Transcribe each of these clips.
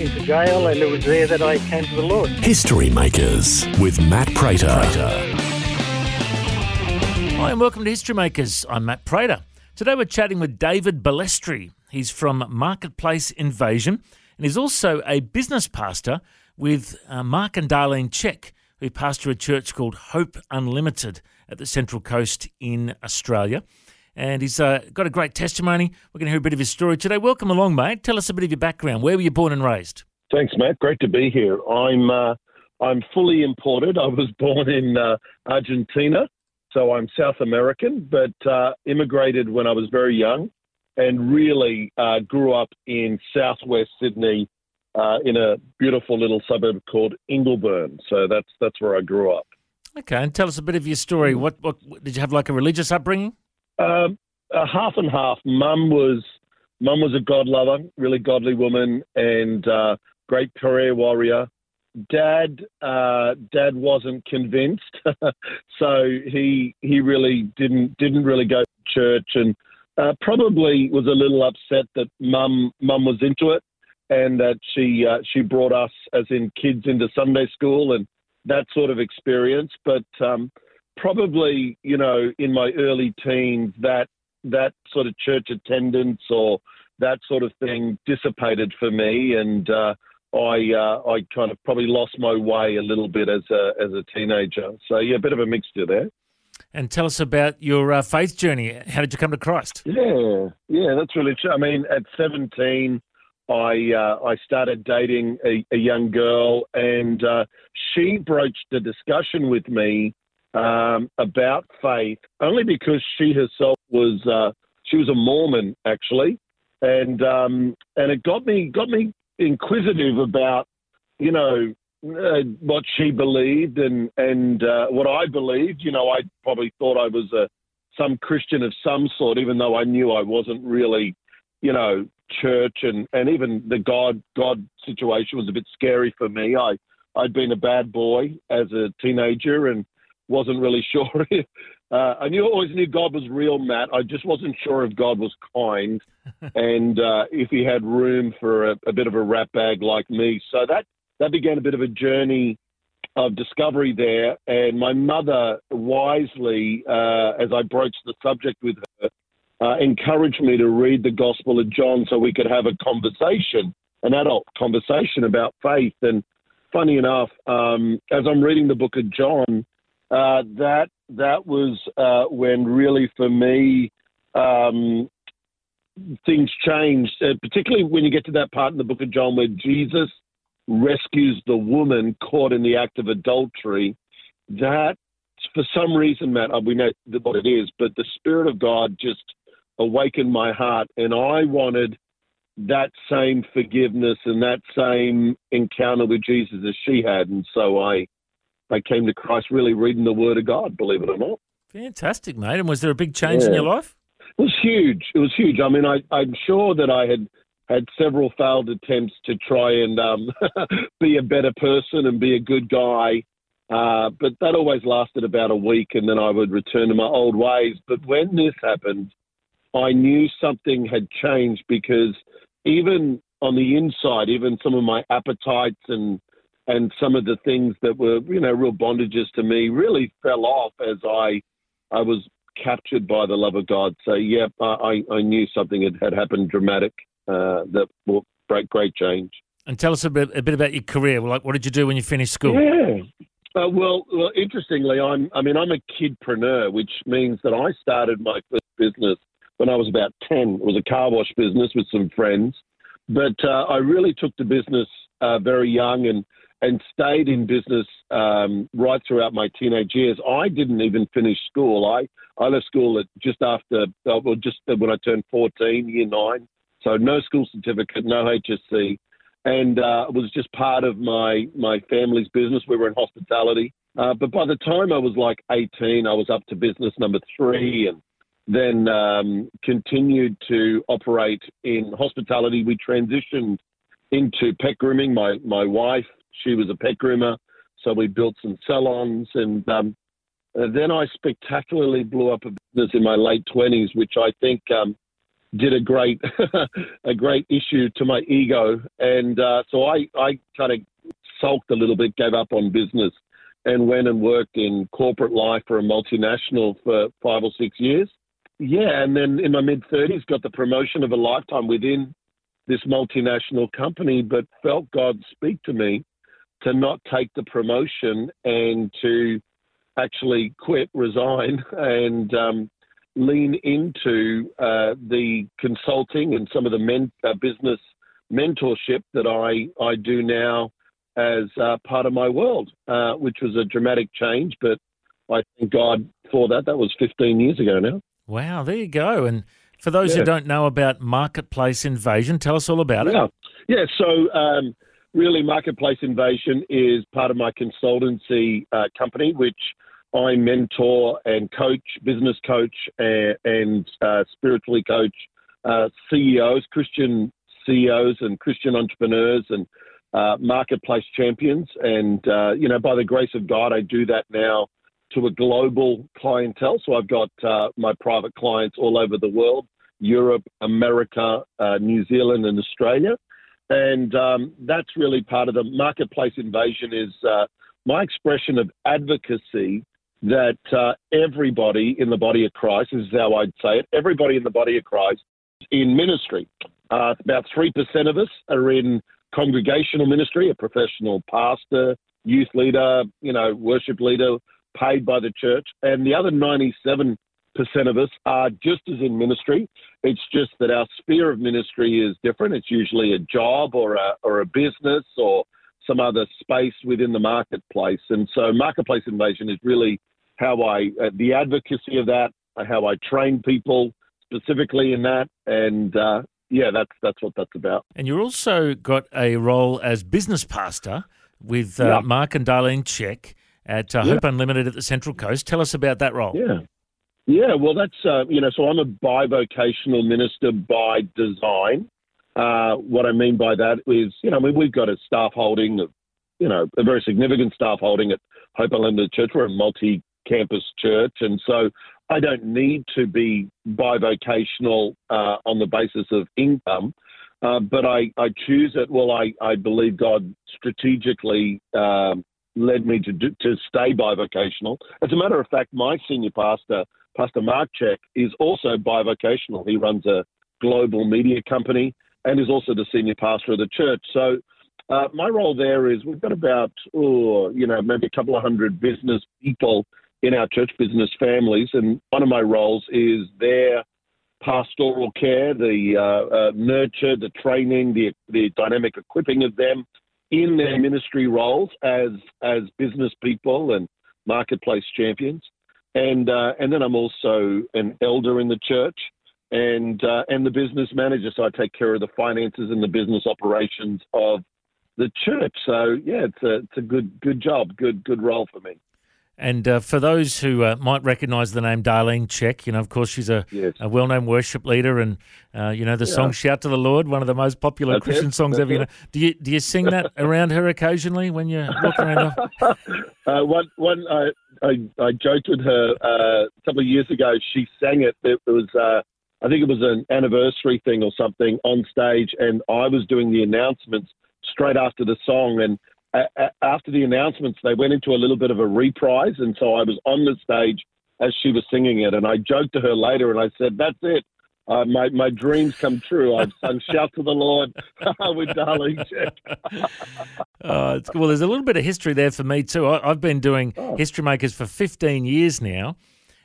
into jail, and it was there that I came to the Lord. History Makers with Matt Prater. Hi, and welcome to History Makers. I'm Matt Prater. Today we're chatting with David Balestri. He's from Marketplace Invasion, and he's also a business pastor with uh, Mark and Darlene Zschech, who pastor a church called Hope Unlimited at the Central Coast in Australia. And he's uh, got a great testimony. We're going to hear a bit of his story today. Welcome along, mate. Tell us a bit of your background. Where were you born and raised? Thanks, Matt. Great to be here. I'm uh, I'm fully imported. I was born in uh, Argentina, so I'm South American, but uh, immigrated when I was very young, and really uh, grew up in Southwest Sydney, uh, in a beautiful little suburb called Ingleburn. So that's that's where I grew up. Okay, and tell us a bit of your story. What, what did you have like a religious upbringing? Uh, half and half. Mum was mum was a God lover, really godly woman, and uh, great career warrior. Dad, uh, Dad wasn't convinced, so he he really didn't didn't really go to church, and uh, probably was a little upset that Mum Mum was into it, and that she uh, she brought us as in kids into Sunday school and that sort of experience. But um, probably, you know, in my early teens, that that sort of church attendance or that sort of thing dissipated for me, and uh, I uh, I kind of probably lost my way a little bit as a as a teenager. So yeah, a bit of a mixture there. And tell us about your uh, faith journey. How did you come to Christ? Yeah, yeah, that's really true. I mean, at 17, I uh, I started dating a, a young girl, and uh, she broached a discussion with me um, about faith, only because she herself was uh, she was a Mormon actually, and um, and it got me got me inquisitive about you know uh, what she believed and and uh, what I believed. You know, I probably thought I was a some Christian of some sort, even though I knew I wasn't really, you know, church and and even the God God situation was a bit scary for me. I I'd been a bad boy as a teenager and wasn't really sure. Uh, I knew always knew God was real, Matt. I just wasn't sure if God was kind and uh, if he had room for a, a bit of a rat bag like me. So that that began a bit of a journey of discovery there. And my mother wisely, uh, as I broached the subject with her, uh, encouraged me to read the Gospel of John so we could have a conversation, an adult conversation about faith. And funny enough, um, as I'm reading the book of John, uh, that that was uh, when really for me um, things changed, uh, particularly when you get to that part in the book of John where Jesus rescues the woman caught in the act of adultery. That, for some reason, Matt, uh, we know what it is, but the Spirit of God just awakened my heart, and I wanted that same forgiveness and that same encounter with Jesus as she had, and so I, I came to Christ really reading the Word of God, believe it or not. Fantastic, mate. And was there a big change in your life? It was huge. It was huge. I mean, I, I'm sure that I had had several failed attempts to try and um, be a better person and be a good guy, uh, but that always lasted about a week, and then I would return to my old ways. But when this happened, I knew something had changed because even on the inside, even some of my appetites and and some of the things that were you know real bondages to me really fell off as I I was captured by the love of God. So yeah, I, I knew something had, had happened dramatic uh, that will break great change. And tell us a bit, a bit about your career. Like, what did you do when you finished school? Yeah. Uh, well, well, interestingly, I'm. I mean, I'm a kidpreneur, which means that I started my first business when I was about ten. It was a car wash business with some friends, but uh, I really took the business uh, very young and and stayed in business um, right throughout my teenage years. I didn't even finish school. I I left school at just after, uh, well, just when I turned 14, year nine. So no school certificate, no HSC, and uh, was just part of my my family's business. We were in hospitality, Uh, but by the time I was like 18, I was up to business number three and then um, continued to operate in hospitality. We transitioned into pet grooming. My, my wife, she was a pet groomer. So we built some salons and um, then I spectacularly blew up a business in my late 20s, which I think um, did a great a great issue to my ego, and uh, so I I kind of sulked a little bit, gave up on business, and went and worked in corporate life for a multinational for five or six years. Yeah, and then in my mid thirties, got the promotion of a lifetime within this multinational company, but felt God speak to me to not take the promotion and to actually quit, resign, and um, lean into uh, the consulting and some of the men, uh, business mentorship that I, I do now as uh, part of my world, uh, which was a dramatic change. But I thank God for that. That was 15 years ago now. Wow, there you go. And for those Yeah. who don't know about Marketplace Invasion, tell us all about it. Yeah, yeah. So um, really, Marketplace Invasion is part of my consultancy uh, company, which I mentor and coach, business coach, and, and uh, spiritually coach uh, CEOs, Christian CEOs, and Christian entrepreneurs, and uh, marketplace champions. And uh, you know, by the grace of God, I do that now to a global clientele. So I've got uh, my private clients all over the world. Europe, America, New Zealand, and Australia. And um, that's really part of the marketplace invasion is uh, my expression of advocacy that uh, everybody in the body of Christ, this is how I'd say it, everybody in the body of Christ in ministry. Uh, about 3% of us are in congregational ministry, a professional pastor, youth leader, you know, worship leader, paid by the church. And the other 97% of us are just as in ministry. It's just that our sphere of ministry is different. It's usually a job or a, or a business or some other space within the marketplace. And so marketplace invasion is really how I, uh, the advocacy of that, how I train people specifically in that. And uh, yeah, that's, that's what that's about. And you've also got a role as business pastor with uh, Yeah. Mark and Darlene Zschech at uh, Yeah. Hope Unlimited at the Central Coast. Tell us about that role. Yeah. Yeah, well, that's, uh, you know, so I'm a bivocational minister by design. Uh, what I mean by that is, you know, I mean, we've got a staff holding of, you know, a very significant staff holding at Hope Unlimited Church. We're a multi campus church. And so I don't need to be bivocational uh, on the basis of income. Uh, but I, I choose it. Well, I, I believe God strategically um, led me to do, to stay bivocational. As a matter of fact, my senior pastor, Pastor Mark Zschech, is also bivocational. He runs a global media company and is also the senior pastor of the church. So uh, my role there is we've got about, oh, you know, maybe a couple of hundred business people in our church business families, and one of my roles is their pastoral care, the uh, uh, nurture, the training, the the dynamic equipping of them in their ministry roles as as business people and marketplace champions, and uh, and then I'm also an elder in the church and uh, and the business manager, so I take care of the finances and the business operations of the church. So yeah, it's a it's a good good job, good good role for me. And uh, for those who uh, might recognise the name Darlene Zschech, you know, of course, she's a, Yes. a well known worship leader. And, uh, you know, the song Shout to the Lord, one of the most popular That's Christian it. songs That's ever. You know, do, you, do you sing that around her occasionally when you're walking around? The... Uh, one, one, I, I, I joked with her uh, a couple of years ago. She sang it. It was, uh, I think it was an anniversary thing or something on stage, and I was doing the announcements straight after the song. And after the announcements, they went into a little bit of a reprise, and so I was on the stage as she was singing it. And I joked to her later, and I said, "That's it." Uh, my my dreams come true. I've sung "Shout to the Lord" with Darlene Zschech. Uh, well, there's a little bit of history there for me, too. I, I've been doing Oh. History Makers for 15 years now.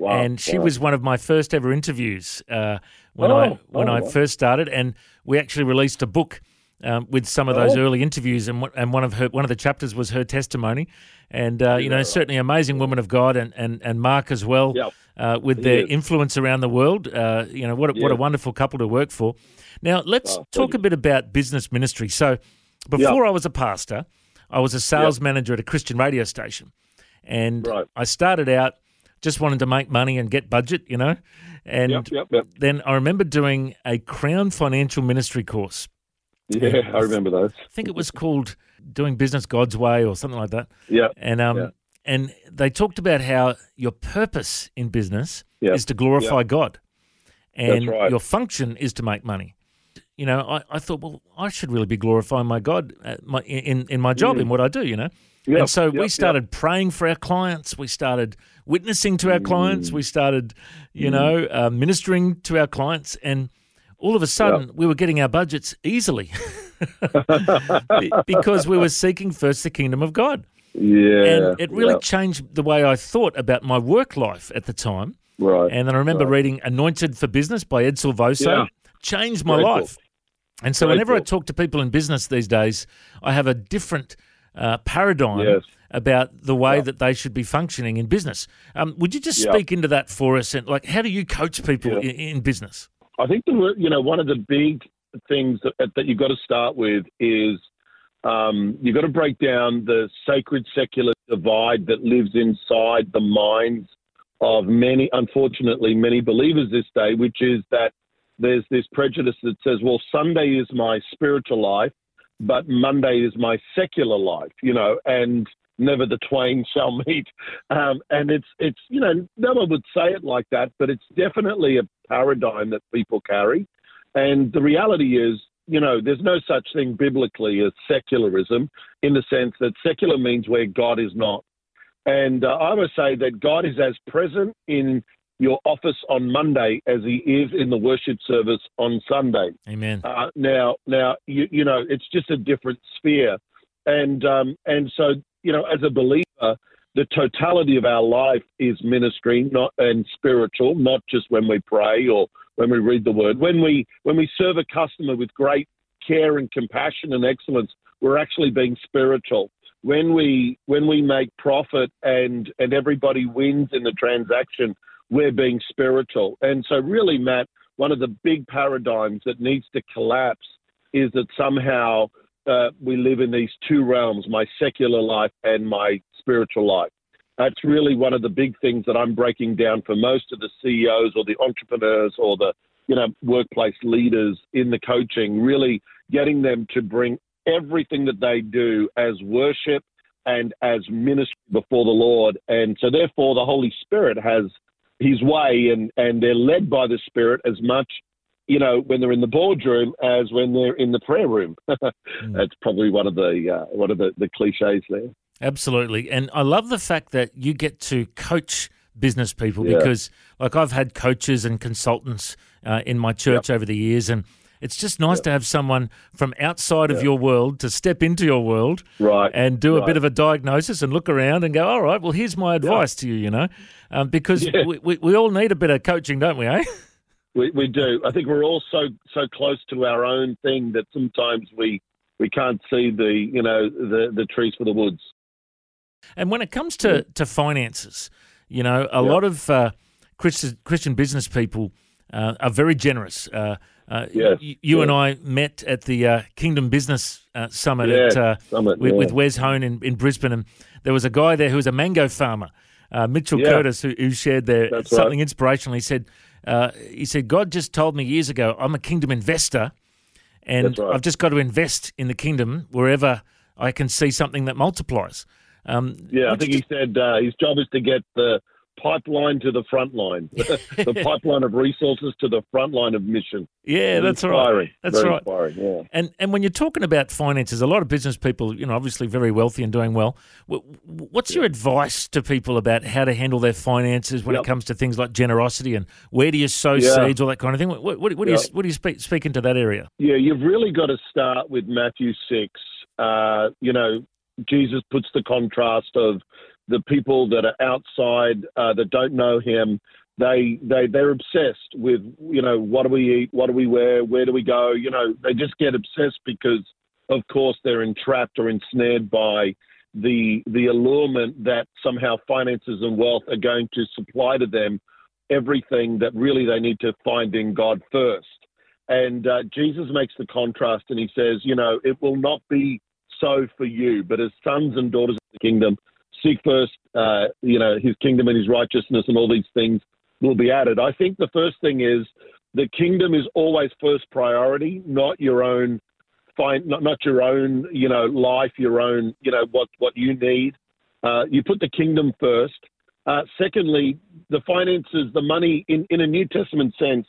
Wow, and she wow. was one of my first ever interviews uh, when Oh, I when oh, I wow. first started, and we actually released a book um, with some of those Oh. early interviews, and one- and one of her one of the chapters was her testimony, and uh, you know certainly amazing woman of God, and and, and Mark as well, Yep. uh, with their influence around the world. Uh, you know what a, what a wonderful couple to work for. Now let's Oh, talk a bit about business ministry. So before I was a pastor, I was a sales manager at a Christian radio station. and Right. I started out just wanting to make money and get budget, you know, and Yep, yep, yep. then I remember doing a Crown Financial Ministry course. Yeah, I remember those. I think it was called Doing Business God's Way or something like that. Yeah, And um, Yeah. and they talked about how your purpose in business Yeah. is to glorify God, and right. your function is to make money. You know, I, I thought, well, I should really be glorifying my God at my, in in my job, in what I do. You know, Yep, and so yep, we yep. started praying for our clients. We started witnessing to our Mm. clients. We started, you know, uh, ministering to our clients, and all of a sudden, we were getting our budgets easily because we were seeking first the kingdom of God yeah. and it really changed the way I thought about my work life at the time. right. And then I remember right. reading Anointed for Business by Ed Silvoso. Yeah. Changed my Very cool. life. And so Very whenever I talk to people in business these days, I have a different uh, paradigm Yes. about the way Yeah. that they should be functioning in business. Um, would you just Yeah. speak into that for us? And like, how do you coach people in, in business? I think the you know one of the big things that, that you've got to start with is um, you've got to break down the sacred secular divide that lives inside the minds of many, unfortunately, many believers this day, which is that there's this prejudice that says, well, Sunday is my spiritual life, but Monday is my secular life, you know, and never the twain shall meet. Um, and it's, it's, you know, no one would say it like that, but it's definitely a paradigm that people carry. And the reality is, you know, there's no such thing biblically as secularism in the sense that secular means where God is not. And uh, I would say that God is as present in your office on Monday as he is in the worship service on Sunday. Amen. Uh, now, now you, you know it's just a different sphere, and um, and so you know as a believer, the totality of our life is ministry, not and spiritual, not just when we pray or when we read the word. When we when we serve a customer with great care and compassion and excellence, we're actually being spiritual. When we when we make profit and and everybody wins in the transaction, we're being spiritual. And so, really, Matt, one of the big paradigms that needs to collapse is that somehow uh, we live in these two realms my secular life and my spiritual life. That's really one of the big things that I'm breaking down for most of the CEOs or the entrepreneurs or the you know workplace leaders in the coaching. Really getting them to bring everything that they do as worship and as ministry before the Lord, and so therefore the Holy Spirit has His way, and and they're led by the Spirit as much you know, when they're in the boardroom as when they're in the prayer room. That's probably one of the uh, one of the, the cliches there. Absolutely. And I love the fact that you get to coach business people Yeah. because, like, I've had coaches and consultants uh, in my church over the years, and it's just nice to have someone from outside of your world to step into your world Right. and do a bit of a diagnosis and look around and go, all right, well, here's my advice to you, you know, um, because Yeah. we, we, we all need a bit of coaching, don't we, eh? We, we do. I think we're all so so close to our own thing that sometimes we we can't see the you know the the trees for the woods. And when it comes to, to finances, you know, a lot of uh, Christian, Christian business people uh, are very generous. Uh, uh, Yes, you and. I met at the uh, Kingdom Business uh, Summit at, uh, summit, with, yeah. with Wes Hone in, in Brisbane, and there was a guy there who was a mango farmer, uh, Mitchell Yeah. Curtis, who, who shared there That's something right. inspirational. He said, uh, "He said God just told me years ago I'm a kingdom investor, and right. I've just got to invest in the kingdom wherever I can see something that multiplies." Um, Yeah, I think he said uh, his job is to get the pipeline to the front line, the pipeline of resources to the front line of mission. Yeah, that's right. That's Very right. Inspiring. Yeah. And and when you're talking about finances, a lot of business people, you know, obviously very wealthy and doing well. What's your advice to people about how to handle their finances when it comes to things like generosity and where do you sow Yeah. seeds, all that kind of thing? What, what, what do you what do you speak speak into that area? Yeah, you've really got to start with Matthew 6. Uh, you know, Jesus puts the contrast of the people that are outside uh, that don't know him. They they they're obsessed with you know what do we eat, what do we wear, where do we go. You know, they just get obsessed because, of course, they're entrapped or ensnared by the the allurement that somehow finances and wealth are going to supply to them everything that really they need to find in God first. And uh, Jesus makes the contrast and he says, you know, it will not be so for you, but as sons and daughters of the kingdom, seek first, uh, you know, his kingdom and his righteousness, and all these things will be added. I think the first thing is the kingdom is always first priority, not your own, find, not, not your own, you know, life, your own, you know, what, what you need. Uh, you put the kingdom first. Uh, secondly, the finances, the money, in, in a New Testament sense,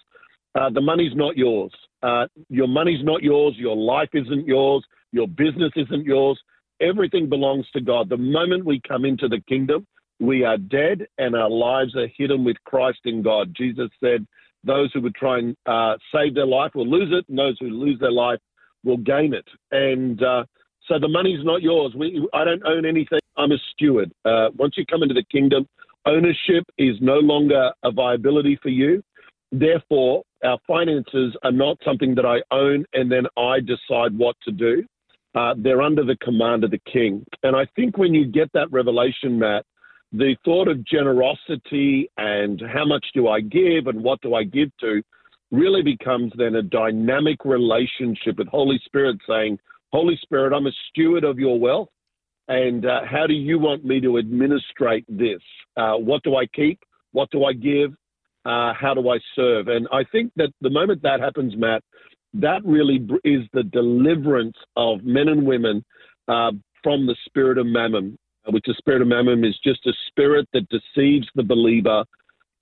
uh, the money's not yours. Uh, your money's not yours. Your life isn't yours. Your business isn't yours. Everything belongs to God. The moment we come into the kingdom, we are dead and our lives are hidden with Christ in God. Jesus said, Those who would try and uh, save their life will lose it, and those who lose their life will gain it. And uh, so the money's not yours. We, I don't own anything. I'm a steward. Uh, once you come into the kingdom, ownership is no longer a viability for you. Therefore, our finances are not something that I own and then I decide what to do. Uh, they're under the command of the king. And I think when you get that revelation, Matt, the thought of generosity and how much do I give and what do I give to really becomes then a dynamic relationship with Holy Spirit saying, Holy Spirit, I'm a steward of your wealth. And uh, how do you want me to administrate this? Uh, what do I keep? What do I give? Uh, how do I serve? And I think that the moment that happens, Matt, that really is the deliverance of men and women uh, from the spirit of mammon, which the spirit of mammon is just a spirit that deceives the believer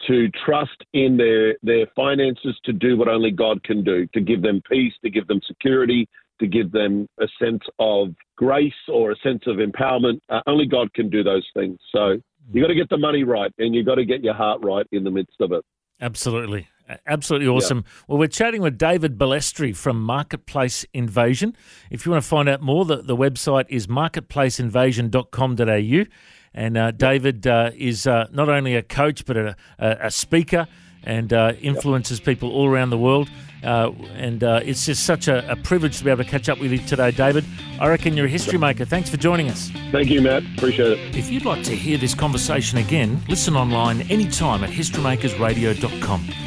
to trust in their, their finances to do what only God can do, to give them peace, to give them security, to give them a sense of grace or a sense of empowerment. Uh, only God can do those things. So you've got to get the money right and you've got to get your heart right in the midst of it. Absolutely. Absolutely awesome. Yeah. Well, we're chatting with David Balestri from Marketplace Invasion. If you want to find out more, the, the website is marketplaceinvasion.com.au. And uh, David uh, is uh, not only a coach, but a, a, a speaker and uh, influences people all around the world. Uh, and uh, it's just such a, a, privilege to be able to catch up with you today, David. I reckon you're a history maker. Thanks for joining us. Thank you, Matt. Appreciate it. If you'd like to hear this conversation again, listen online anytime at historymakersradio.com.